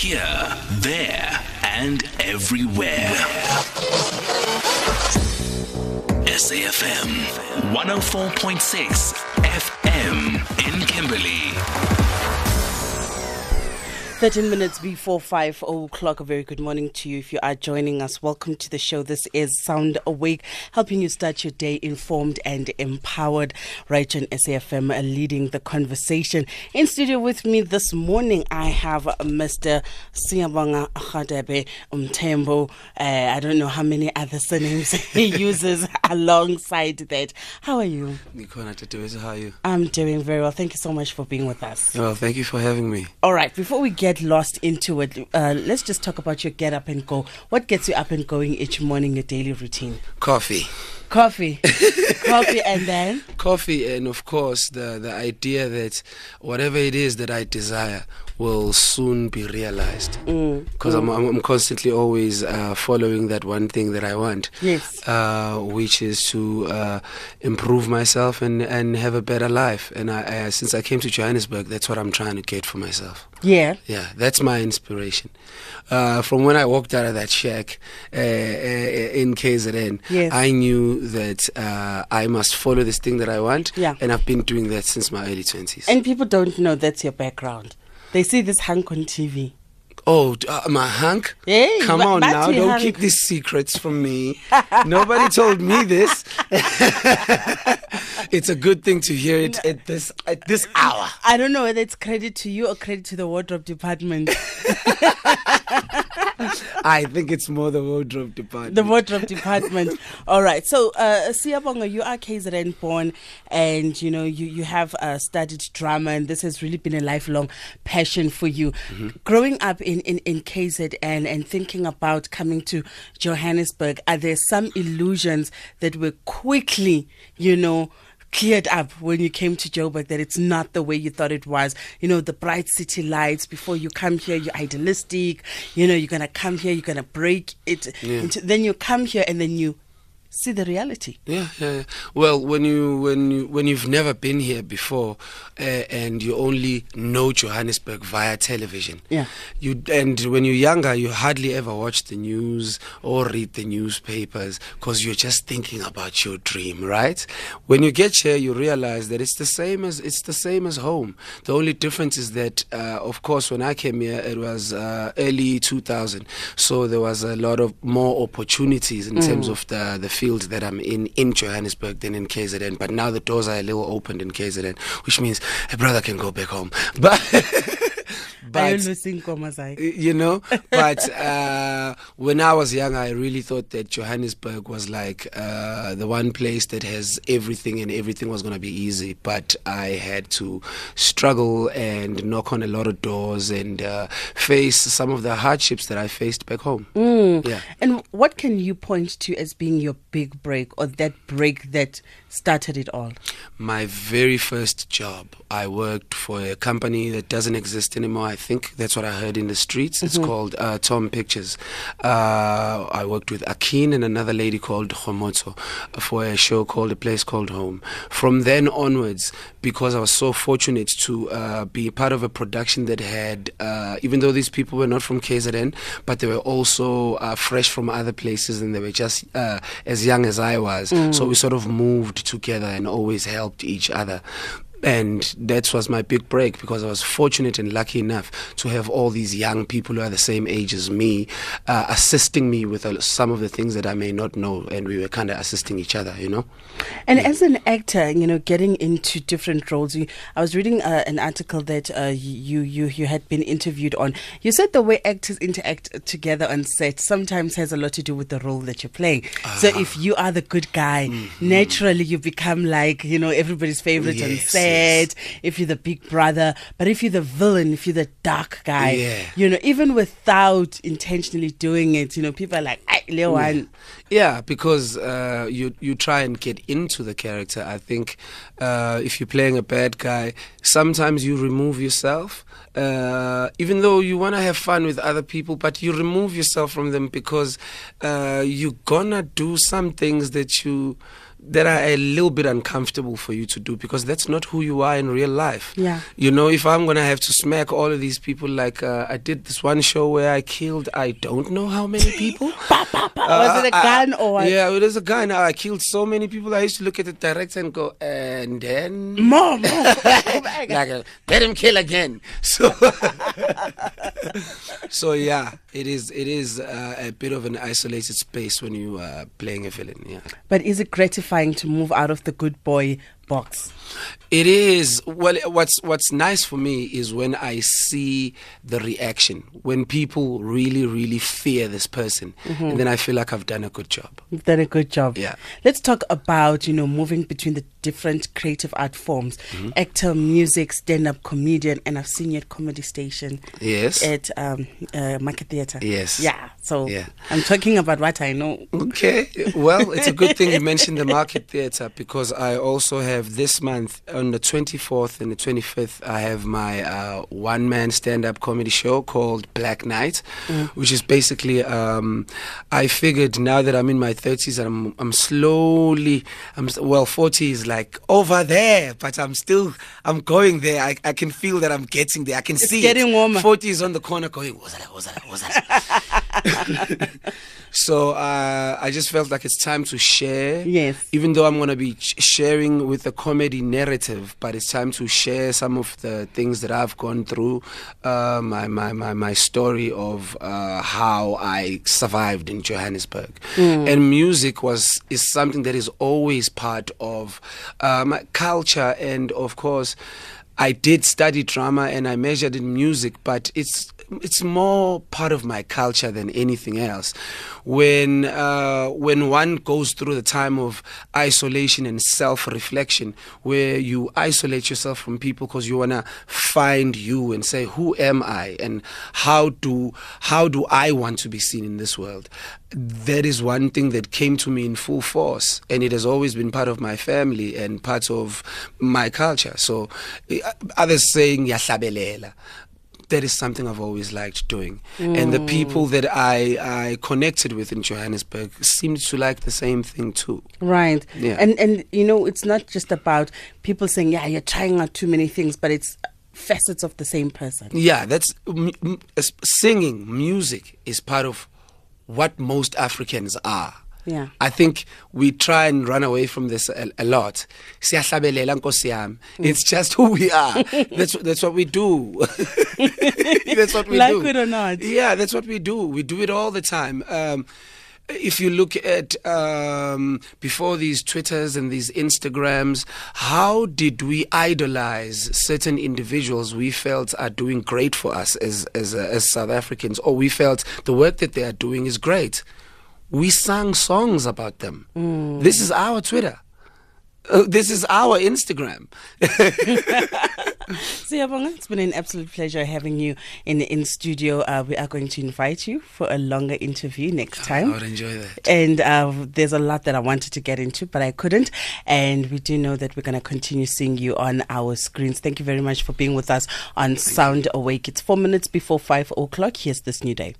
Here, there, and everywhere. SAFM 104.6 FM in Kimberley. 13 minutes before 5 o'clock. A very good morning to you. If you are joining us, welcome to the show. This is Sound Awake, helping you start your day informed and empowered. Right on SAFM, uh, leading the conversation. In studio with me this morning, I have Mr. Siyabonga Radebe Mthembu. Uh, I don't know how many other surnames he uses alongside that. How are you? How are you? I'm doing very well. Thank you so much for being with us. Well, thank you for having me. All right, before we get lost into it, uh, let's just talk about your get up and go. What gets you up and going each morning, your daily routine? Coffee. Coffee, coffee, and then coffee, and of course the the idea that whatever it is that I desire will soon be realized. Because mm, I'm, I'm, I'm constantly always uh, following that one thing that I want. Yes. Uh, which is to uh, improve myself and and have a better life. And I, I, since I came to Johannesburg, that's what I'm trying to get for myself. Yeah. Yeah, that's my inspiration. Uh, from when I walked out of that shack uh, uh, in KZN, yes. I knew that uh, I must follow this thing that I want. Yeah. And I've been doing that since my early 20s. And people don't know that's your background. They see this hunk on TV. Oh, uh, my hunk? Hey, Come on now, don't hunk. keep these secrets from me. Nobody told me this. it's a good thing to hear it at this at this hour. I don't know whether it's credit to you or credit to the wardrobe department. I think it's more the wardrobe department. The wardrobe department. All right. So, uh, Siyabonga, you are KZN born, and you know you you have uh, studied drama, and this has really been a lifelong passion for you. Mm-hmm. Growing up in, in in KZN and thinking about coming to Johannesburg, are there some illusions that were quickly, you know? cleared up when you came to Joburg that it's not the way you thought it was. You know, the bright city lights before you come here, you're idealistic. You know, you're going to come here, you're going to break it. Yeah. Into, then you come here and then you see the reality. Yeah, yeah, yeah. Well, when you when you when you've never been here before, uh, and you only know Johannesburg via television. Yeah. You and when you're younger, you hardly ever watch the news or read the newspapers because you're just thinking about your dream, right? When you get here, you realize that it's the same as it's the same as home. The only difference is that, uh, of course, when I came here, it was uh, early 2000, so there was a lot of more opportunities in mm. terms of the the field that I'm in in Johannesburg than in KZN. But now the doors are a little opened in KZN, which means a brother can go back home. But but you know but uh, when i was young i really thought that johannesburg was like uh, the one place that has everything and everything was going to be easy. But i had to struggle and knock on a lot of doors and uh, face some of the hardships that i faced back home. Mm. yeah. And what can you point to as being your big break or that break that started it all? My very first job i worked for a company that doesn't exist anymore. I think that's what I heard in the streets. It's mm-hmm. called uh, Tom Pictures. Uh, I worked with Akin and another lady called Homoto for a show called A Place Called Home. From then onwards, because I was so fortunate to uh, be part of a production that had, uh, even though these people were not from KZN, but they were also uh, fresh from other places and they were just uh, as young as I was. Mm. So we sort of moved together and always helped each other and that was my big break because I was fortunate and lucky enough to have all these young people who are the same age as me uh, assisting me with uh, some of the things that I may not know, and we were kind of assisting each other, you know. And yeah. as an actor, you know, getting into different roles, you, I was reading uh, an article that uh, you you you had been interviewed on. You said the way actors interact together on set sometimes has a lot to do with the role that you're playing. So ah. if you are the good guy, mm-hmm. naturally you become like you know everybody's favorite yes. on set if you're the big brother, but if you're the villain, if you're the dark guy, yeah. you know, even without intentionally doing it, you know, people are like, yeah. yeah, because uh, you you try and get into the character. I think uh, if you're playing a bad guy, sometimes you remove yourself, uh, even though you want to have fun with other people, but you remove yourself from them because uh, you're gonna do some things that you that are a little bit uncomfortable for you to do because that's not who you are in real life. Yeah. You know, if I'm gonna have to smack all of these people, like uh, I did this one show where I killed I don't know how many people. Was it a Uh, gun or what? Yeah, it was a gun. I killed so many people. I used to look at the director and go, and then More, more. Go like uh, let him kill again. So, so yeah, it is. It is uh, a bit of an isolated space when you are playing a villain. Yeah, But is it gratifying to move out of the good boy box? it is. Well, what's what's nice for me is when I see the reaction when people really, really fear this person, and then I feel like I've done a good job. You've done a good job. Yeah. Let's talk about, you know, moving between the different creative art forms. Mm-hmm. Actor, music, stand-up comedian, and I've seen you at Comedy Station. Yes. At um, uh, Market Theatre. Yes. Yeah. So Yeah. I'm talking about what I know. Okay. Well, it's a good thing you mentioned the Market Theatre because I also have this month on the 24th and the 25th, I have my uh, one man stand up comedy show called Black Night, which is basically, um, I figured now that I'm in my 30s and I'm, I'm slowly, I'm, well, 40 is like over there, but I'm still, I'm going there. I, I can feel that I'm getting there. I can see getting it. warmer. 40 is on the corner going, what's that, what's that, what's that? So uh, I just felt like it's time to share. Yes. Even though I'm going to be sharing with a comedy narrative, but it's time to share some of the things that I've gone through, uh, my, my, my, my story of uh, how I survived in Johannesburg. And music was is something that is always part of uh, my culture, and of course. I did study drama and I majored in music, but it's it's more part of my culture than anything else. When uh, when one goes through the time of isolation and self-reflection, where you isolate yourself from people because you wanna find you and say, who am I and how do how do I want to be seen in this world? That is one thing that came to me in full force, and it has always been part of my family and part of my culture. So, eh, others saying yahlabelela that is something I've always liked doing. And the people that I, I connected with in Johannesburg seemed to like the same thing too. Right. Yeah. And and you know, it's not just about people saying, "Yeah, you're trying out too many things," but it's facets of the same person. Yeah, that's m- m- singing, music is part of what most Africans are. Yeah. I think we try and run away from this a, a lot. Yami. It's just who we are. that's that's what we do. that's what we Like do. it or not. Yeah, that's what we do. We do it all the time. Um, if you look at um, before these Twitters and these Instagrams, how did we idolize certain individuals we felt are doing great for us as as, uh, as South Africans, or we felt the work that they are doing is great? We sang songs about them. This is our Twitter. Uh, this is our Instagram. Siyabonga, it's been an absolute pleasure having you in in studio. Uh, we are going to invite you for a longer interview next time. I would enjoy that. And uh, there's a lot that I wanted to get into, but I couldn't. And we do know that we're going to continue seeing you on our screens. Thank you very much for being with us on Sound Awake. It's four minutes before five o'clock. Here's this new day.